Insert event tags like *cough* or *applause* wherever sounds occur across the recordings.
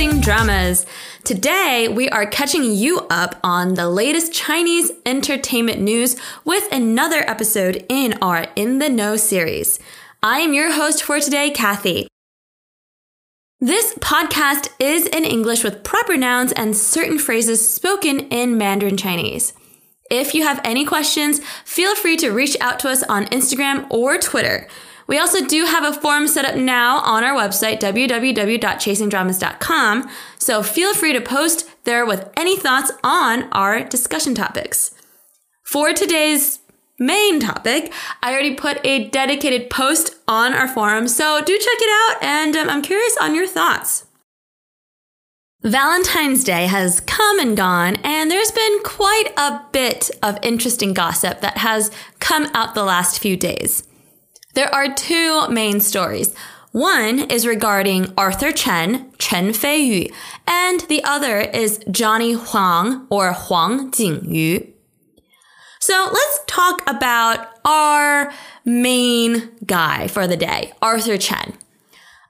Dramas. Today, we are catching you up on the latest Chinese entertainment news with another episode in our In the Know series. I am your host for today, Kathy. This podcast is in English with proper nouns and certain phrases spoken in Mandarin Chinese. If you have any questions, feel free to reach out to us on Instagram or Twitter. We also do have a forum set up now on our website, www.chasingdramas.com. So feel free to post there with any thoughts on our discussion topics. For today's main topic, I already put a dedicated post on our forum, so do check it out and um, I'm curious on your thoughts. Valentine's Day has come and gone, and there's been quite a bit of interesting gossip that has come out the last few days. There are two main stories. One is regarding Arthur Chen, Chen Feiyu, and the other is Johnny Huang or Huang Jingyu. So let's talk about our main guy for the day, Arthur Chen.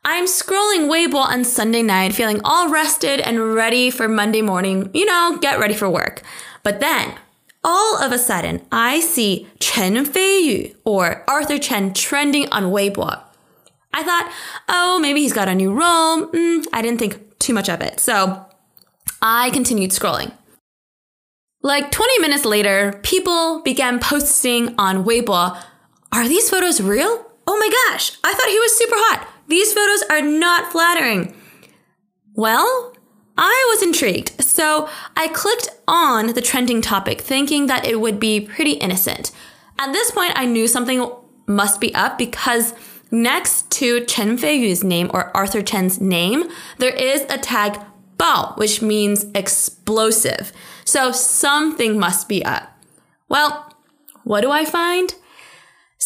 I'm scrolling Weibo on Sunday night, feeling all rested and ready for Monday morning, you know, get ready for work. But then all of a sudden, I see Chen Feiyu or Arthur Chen trending on Weibo. I thought, oh, maybe he's got a new role. Mm, I didn't think too much of it. So I continued scrolling. Like 20 minutes later, people began posting on Weibo, are these photos real? Oh my gosh, I thought he was super hot. These photos are not flattering. Well, I was intrigued, so I clicked on the trending topic thinking that it would be pretty innocent. At this point, I knew something must be up because next to Chen Feiyu's name or Arthur Chen's name, there is a tag Bao, which means explosive. So something must be up. Well, what do I find?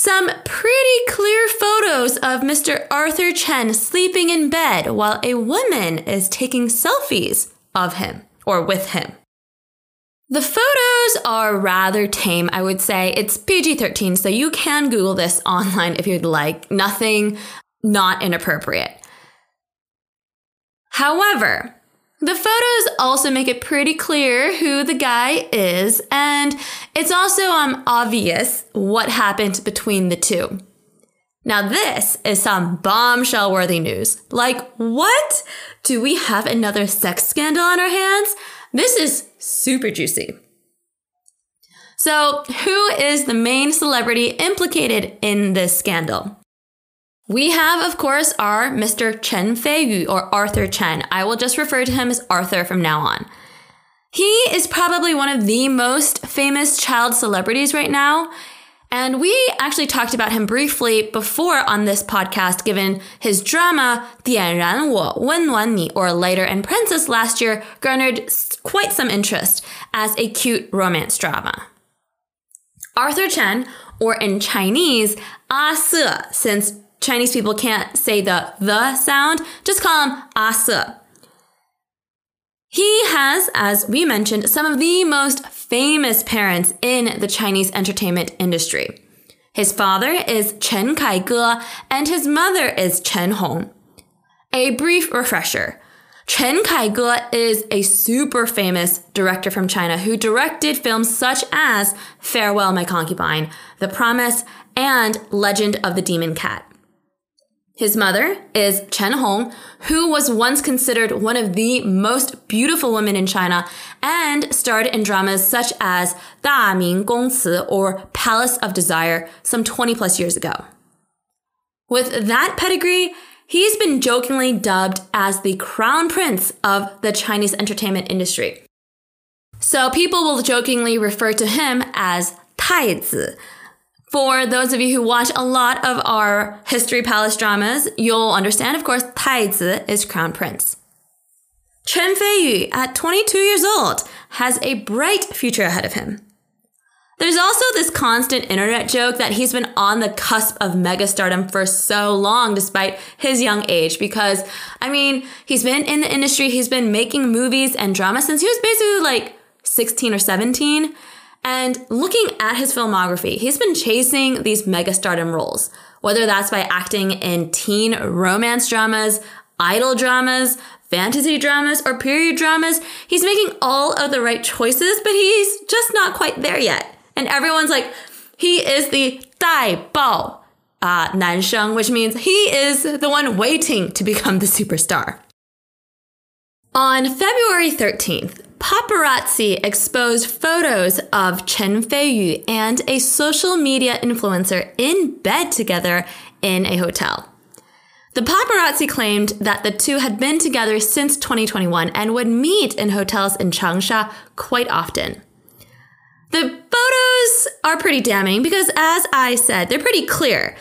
Some pretty clear photos of Mr. Arthur Chen sleeping in bed while a woman is taking selfies of him or with him. The photos are rather tame, I would say. It's PG 13, so you can Google this *laughs* online if you'd like. Nothing not inappropriate. However, the photos also make it pretty clear who the guy is, and it's also um, obvious what happened between the two. Now, this is some bombshell worthy news. Like, what? Do we have another sex scandal on our hands? This is super juicy. So, who is the main celebrity implicated in this scandal? We have, of course, our Mr. Chen Feiyu or Arthur Chen. I will just refer to him as Arthur from now on. He is probably one of the most famous child celebrities right now. And we actually talked about him briefly before on this podcast, given his drama 点燃我,温暖你, or Lighter and Princess last year garnered quite some interest as a cute romance drama. Arthur Chen, or in Chinese, Ah Se, since Chinese people can't say the the sound, just call him Asa. He has, as we mentioned, some of the most famous parents in the Chinese entertainment industry. His father is Chen Kaige and his mother is Chen Hong. A brief refresher. Chen Kaige is a super famous director from China who directed films such as Farewell My Concubine, The Promise, and Legend of the Demon Cat. His mother is Chen Hong, who was once considered one of the most beautiful women in China and starred in dramas such as Da Ming Gong Ci or Palace of Desire some 20 plus years ago. With that pedigree, he's been jokingly dubbed as the crown prince of the Chinese entertainment industry. So people will jokingly refer to him as Taizi, for those of you who watch a lot of our History Palace dramas, you'll understand, of course, Taizi is crown prince. Chen Feiyu, at 22 years old, has a bright future ahead of him. There's also this constant internet joke that he's been on the cusp of megastardom for so long despite his young age because, I mean, he's been in the industry, he's been making movies and drama since he was basically like 16 or 17. And looking at his filmography, he's been chasing these megastardom roles, whether that's by acting in teen romance dramas, idol dramas, fantasy dramas, or period dramas. He's making all of the right choices, but he's just not quite there yet. And everyone's like, he is the tai Bao uh, Nansheng, which means he is the one waiting to become the superstar. On February 13th, paparazzi exposed photos of Chen Feiyu and a social media influencer in bed together in a hotel. The paparazzi claimed that the two had been together since 2021 and would meet in hotels in Changsha quite often. The photos are pretty damning because, as I said, they're pretty clear.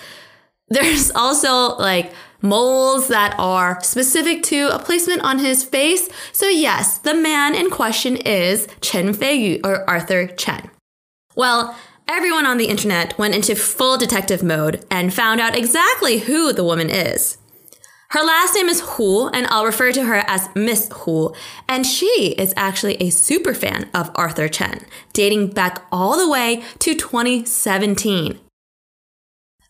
There's also like moles that are specific to a placement on his face. So, yes, the man in question is Chen Feiyu or Arthur Chen. Well, everyone on the internet went into full detective mode and found out exactly who the woman is. Her last name is Hu, and I'll refer to her as Miss Hu, and she is actually a super fan of Arthur Chen, dating back all the way to 2017.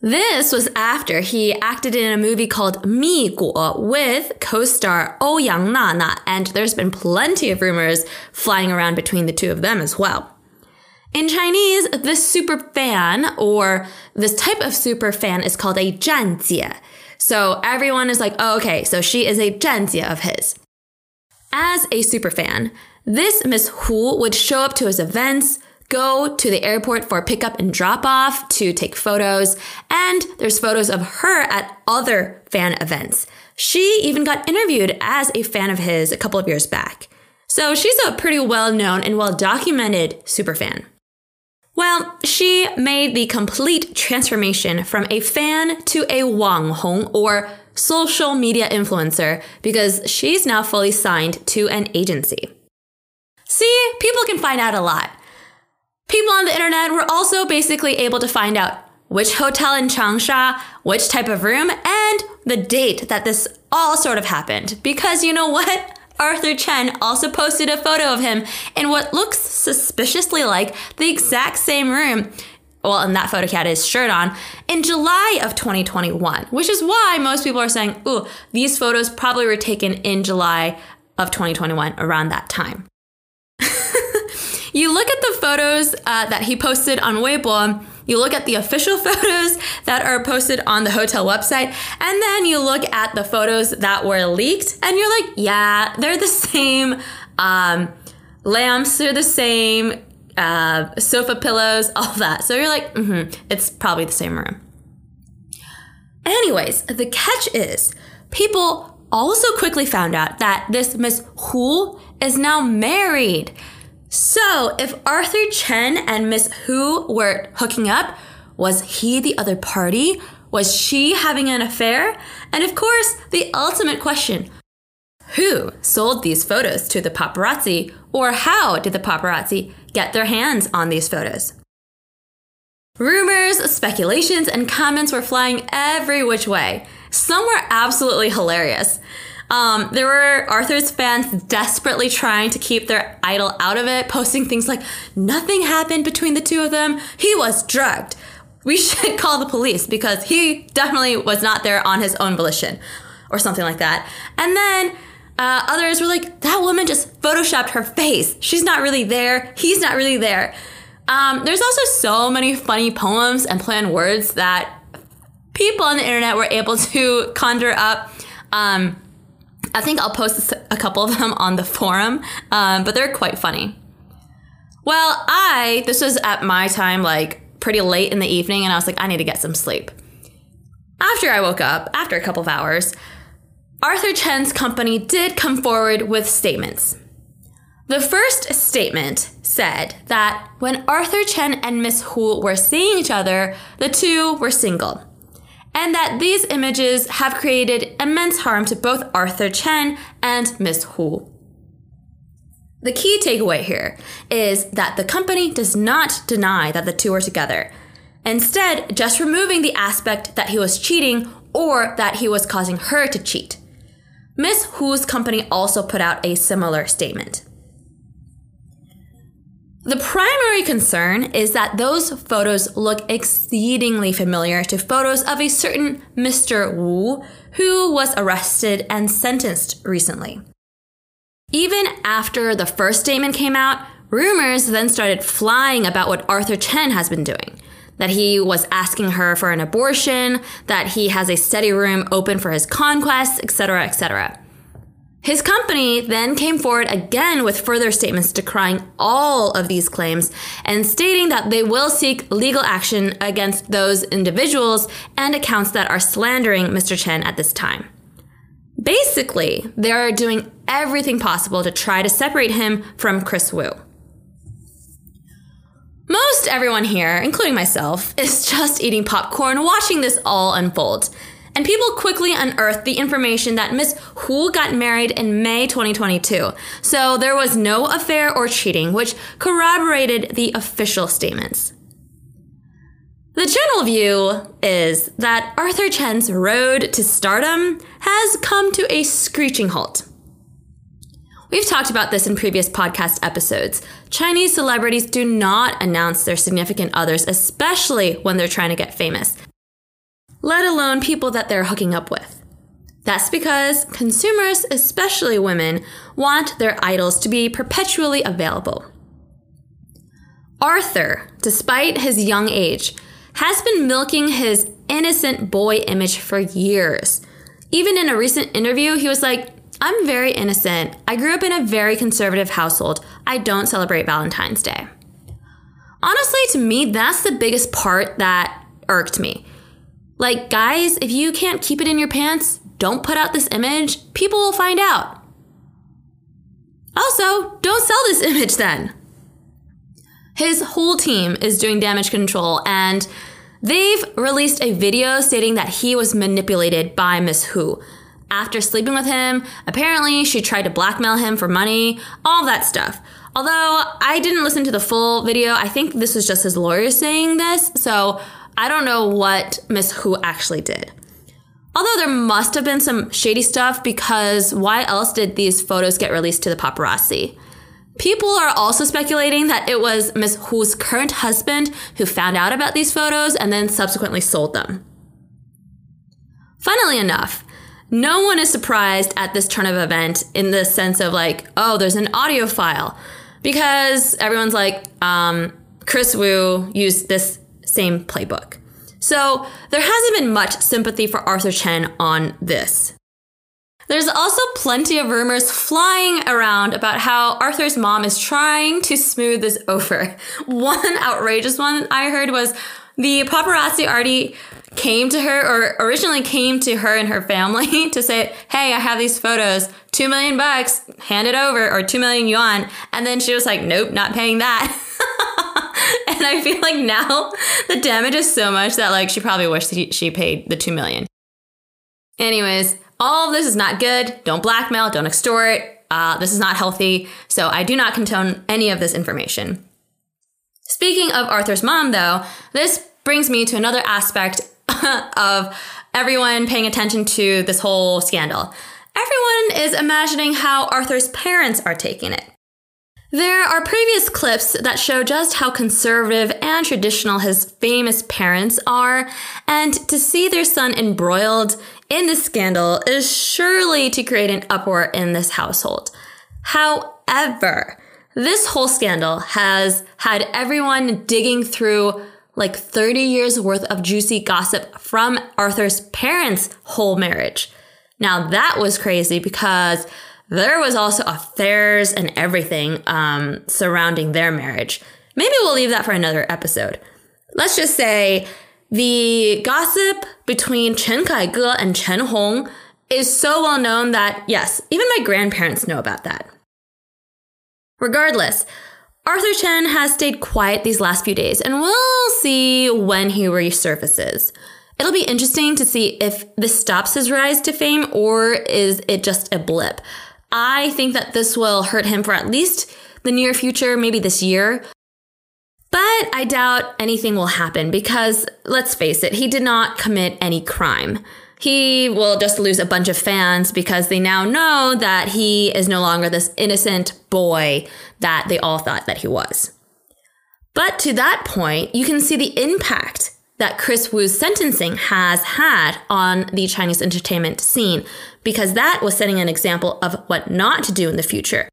This was after he acted in a movie called Mi Guo with co-star oh Ouyang Nana, Na and there's been plenty of rumors flying around between the two of them as well. In Chinese, this super fan or this type of super fan is called a zhanjie. So everyone is like, oh, okay, so she is a zhanjie of his. As a super fan, this Miss Hu would show up to his events, go to the airport for pickup and drop off to take photos, and there's photos of her at other fan events. She even got interviewed as a fan of his a couple of years back. So she's a pretty well known and well documented superfan. Well, she made the complete transformation from a fan to a Wang Hong or social media influencer because she's now fully signed to an agency. See, people can find out a lot. People on the internet were also basically able to find out which hotel in Changsha, which type of room, and the date that this all sort of happened. Because you know what? *laughs* Arthur Chen also posted a photo of him in what looks suspiciously like the exact same room. Well, and that photo had his shirt on in July of 2021, which is why most people are saying, ooh, these photos probably were taken in July of 2021 around that time. You look at the photos uh, that he posted on Weibo, you look at the official *laughs* photos that are posted on the hotel website, and then you look at the photos that were leaked, and you're like, yeah, they're the same. Um, lamps are the same. Uh, sofa pillows, *laughs* all that. So you're like, mm-hmm, it's probably the same room. Anyways, the catch is people also quickly found out that this Miss Hu is now married. So, if Arthur Chen and Miss Hu were hooking up, was he the other party? Was she having an affair? And of course, the ultimate question who sold these photos to the paparazzi, or how did the paparazzi get their hands on these photos? Rumors, speculations, and comments were flying every which way. Some were absolutely hilarious. Um, there were Arthur's fans desperately trying to keep their idol out of it, posting things like, nothing happened between the two of them. He was drugged. We *laughs* should call the police because he definitely was not there on his own volition or something like that. And then uh, others were like, that woman just photoshopped her face. She's not really there. He's not really there. Um, there's also so many funny poems and on words that people on the internet were able to *laughs* conjure up. Um, I think I'll post a couple of them on the forum, um, but they're quite funny. Well, I, this was at my time, like pretty late in the evening, and I was like, I need to get some sleep. After I woke up, after a couple of hours, Arthur Chen's company did come forward with statements. The first statement said that when Arthur Chen and Miss Hu were seeing each other, the two were single and that these images have created immense harm to both Arthur Chen and Miss Hu. The key takeaway here is that the company does not deny that the two are together, instead, just removing the aspect that he was cheating or that he was causing her to cheat. Miss Hu's company also put out a similar statement. The primary concern is that those photos look exceedingly familiar to photos of a certain Mr. Wu who was arrested and sentenced recently. Even after the first statement came out, rumors then started flying about what Arthur Chen has been doing. That he was asking her for an abortion, that he has a study room open for his conquests, etc., etc. His company then came forward again with further statements decrying all of these claims and stating that they will seek legal action against those individuals and accounts that are slandering Mr. Chen at this time. Basically, they are doing everything possible to try to separate him from Kris Wu. Most everyone here, including myself, is *laughs* just eating popcorn watching this all unfold and people quickly unearthed the information that Miss Hu got married in May 2022. So there was no affair or cheating, which corroborated the official statements. The general view is that Arthur Chen's road to stardom has come to a screeching halt. We've talked about this in previous podcast episodes. Chinese celebrities do not announce their significant others, especially when they're trying to get famous let alone people that they're hooking up with. That's because consumers, especially women, want their idols to be perpetually available. Arthur, despite his young age, has been milking his innocent boy image for years. Even in a recent interview, he was like, I'm very innocent. I grew up in a very conservative household. I don't celebrate Valentine's Day. Honestly, to me, that's the biggest part that irked me. Like, guys, if you can't keep it in your pants, don't put out this image. People will find out. Also, don't sell this *laughs* image then. His whole team is doing damage control and they've released a video stating that he was manipulated by Miss Hu. After sleeping with him, apparently she tried to blackmail him for money, all that stuff. Although I didn't listen to the full video, I think this was just his lawyer saying this, so I don't know what Miss Hu actually did. Although there must have been some shady stuff because why else did these photos get released to the paparazzi? People are also speculating that it was Miss Hu's current husband who found out about these photos and then subsequently sold them. Funnily enough, no one is surprised at this turn of event in the sense of like, oh, there's an audio file. Because everyone's like, um, Kris Wu used this same playbook. So there hasn't been much sympathy for Arthur Chen on this. There's also plenty of rumors flying around about how Arthur's mom is trying to smooth this *laughs* over. One outrageous one I heard was the paparazzi already came to her or originally came to her and her family *laughs* to say, Hey, I have these photos, two million bucks, hand it over, or two million yuan. And then she was like, Nope, not paying that. *laughs* *laughs* and I feel like now the damage is so much that like she probably wished she paid the 2 million. Anyways, all of this is not good. Don't blackmail, don't extort. Uh, this is not healthy. So I do not condone any of this information. Speaking of Arthur's mom, though, this brings me to another aspect *laughs* of everyone paying attention to this whole scandal. Everyone is imagining how Arthur's parents are taking it. There are previous clips that show just how conservative and traditional his famous parents are, and to see their son embroiled in this scandal is surely to create an uproar in this household. However, this whole scandal has had everyone digging through like 30 years worth of juicy gossip from Arthur's parents' whole marriage. Now that was crazy because there was also affairs and everything um, surrounding their marriage. Maybe we'll leave that for another episode. Let's just say the gossip between Chen Kaige and Chen Hong is so well known that, yes, even my grandparents know about that. Regardless, Arthur Chen has stayed quiet these last few days, and we'll see when he resurfaces. It'll be interesting to see if this stops his rise to fame or is it just a blip. I think that this will hurt him for at least the near future, maybe this year. But I doubt anything will happen because, let's face it, he did not commit any crime. He will just lose a bunch of fans because they now know that he is no longer this innocent boy that they all thought that he was. But to that point, you can see the impact that Kris Wu's sentencing has had on the Chinese entertainment scene, because that was setting an example of what not to do in the future.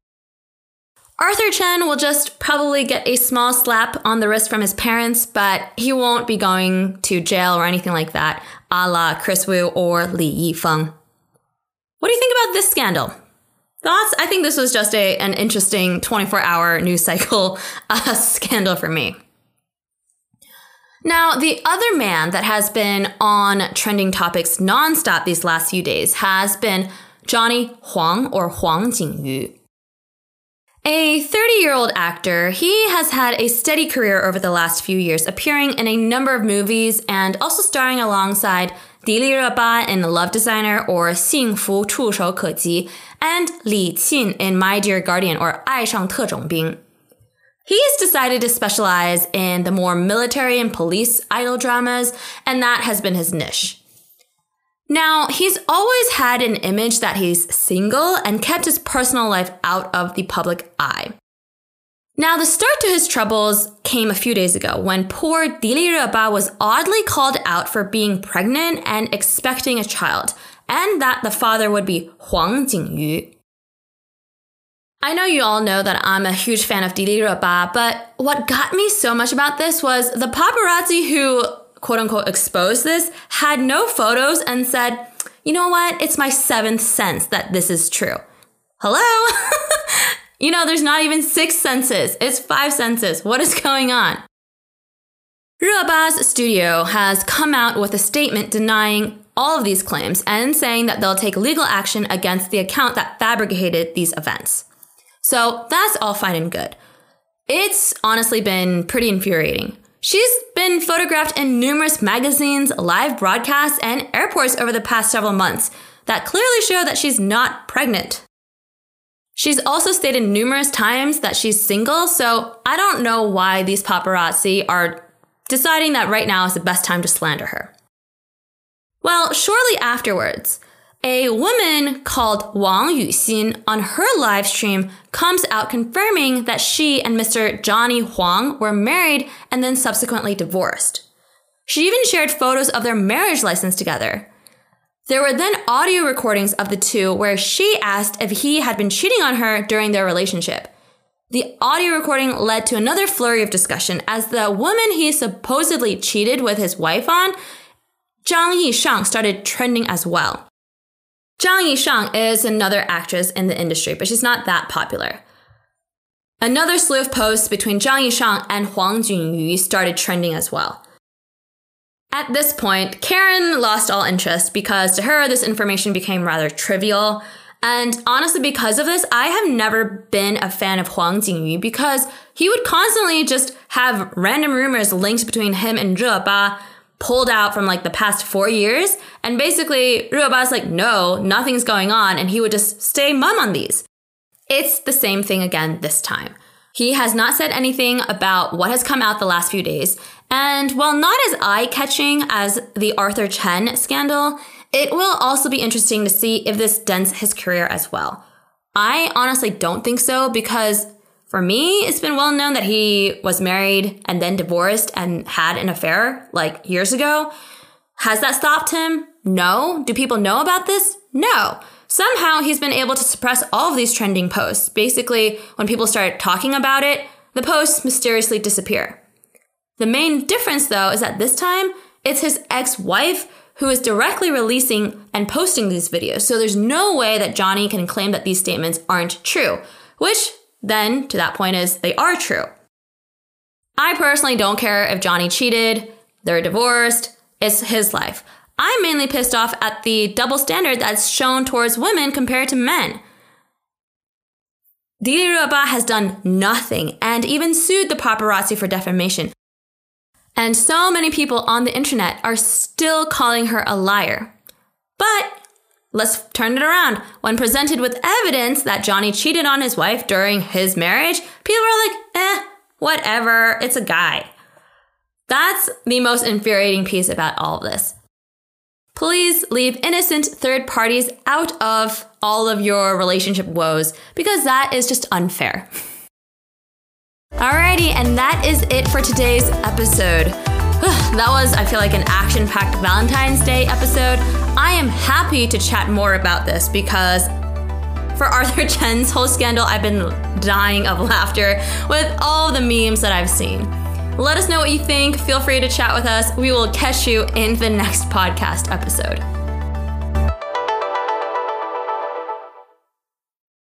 Arthur Chen will just probably get a small slap on the wrist from his parents, but he won't be going to jail or anything like that, a la Kris Wu or Li Yifeng. What do you think about this scandal? Thoughts? I think this was just a, an interesting 24 hour news cycle *laughs* uh, scandal for me. Now, the other man that has been on trending topics nonstop these last few days has been Johnny Huang or Huang Jingyu. A 30 year old actor, he has had a steady career over the last few years, appearing in a number of movies and also starring alongside Dili Reba in Love Designer or 幸福触手可及, and Li Qin in My Dear Guardian or 爱上特种兵. He's decided to specialize in the more military and police idol dramas, and that has been his niche. Now, he's always had an image that he's single and kept his personal life out of the public eye. Now, the start to his troubles came a few days ago when poor Dili Reba was oddly called out for being pregnant and expecting a child, and that the father would be Huang Jingyu. I know you all know that I'm a huge fan of Dili Reba, but what got me so much about this was the paparazzi who quote unquote exposed this had no photos and said, you know what? It's my seventh sense that this is true. Hello? *laughs* you know, there's not even six senses. It's five senses. What is going on? Reba's studio has come out with a statement denying all of these claims and saying that they'll take legal action against the account that fabricated these events. So that's all fine and good. It's honestly been pretty infuriating. She's been photographed in numerous magazines, live broadcasts, and airports over the past several months that clearly show that she's not pregnant. She's also stated numerous times that she's single, so I don't know why these paparazzi are deciding that right now is the best time to slander her. Well, shortly afterwards, a woman called Wang Yuxin on her live stream comes out confirming that she and Mr. Johnny Huang were married and then subsequently divorced. She even shared photos of their marriage license together. There were then audio recordings of the two where she asked if he had been cheating on her during their relationship. The audio recording led to another flurry of discussion as the woman he supposedly cheated with his wife on, Zhang Yishang, started trending as well. Zhang Yishang is another actress in the industry, but she's not that popular. Another slew of posts between Zhang Yishang and Huang Jingyu started trending as well. At this point, Karen lost all interest because to her, this information became rather trivial. And honestly, because of this, I have never been a fan of Huang Jingyu because he would constantly just have random rumors linked between him and Reba pulled out from like the past four years. And basically, Reba's like, no, nothing's going on. And he would just stay mum on these. It's the same thing again this time. He has not said anything about what has come out the last few days. And while not as eye catching as the Arthur Chen scandal, it will also be interesting to see if this dents his career as well. I honestly don't think so because for me, it's been well known that he was married and then divorced and had an affair like years ago. Has that stopped him? No. Do people know about this? No. Somehow he's been able to suppress all of these trending posts. Basically, when people start talking about it, the posts mysteriously disappear. The main difference, though, is that this time it's his ex wife who is directly releasing and posting these videos. So there's no way that Johnny can claim that these statements aren't true, which then to that point is they are true. I personally don't care if Johnny cheated, they're divorced, it's his life. I'm mainly pissed off at the double standard that's shown towards women compared to men. Dili Reba has done nothing and even sued the paparazzi for defamation. And so many people on the internet are still calling her a liar. But Let's turn it around. When presented with evidence that Johnny cheated on his wife during his marriage, people are like, eh, whatever, it's a guy. That's the most infuriating piece about all of this. Please leave innocent third parties out of all of your relationship woes because that is just unfair. *laughs* Alrighty, and that is it for today's episode. *sighs* that was, I feel like, an action packed Valentine's Day episode. I am happy to chat more about this because for *laughs* Arthur Chen's whole scandal, I've been dying of laughter with all the memes that I've seen. Let us know what you think. Feel free to chat with us. We will catch you in the next podcast episode.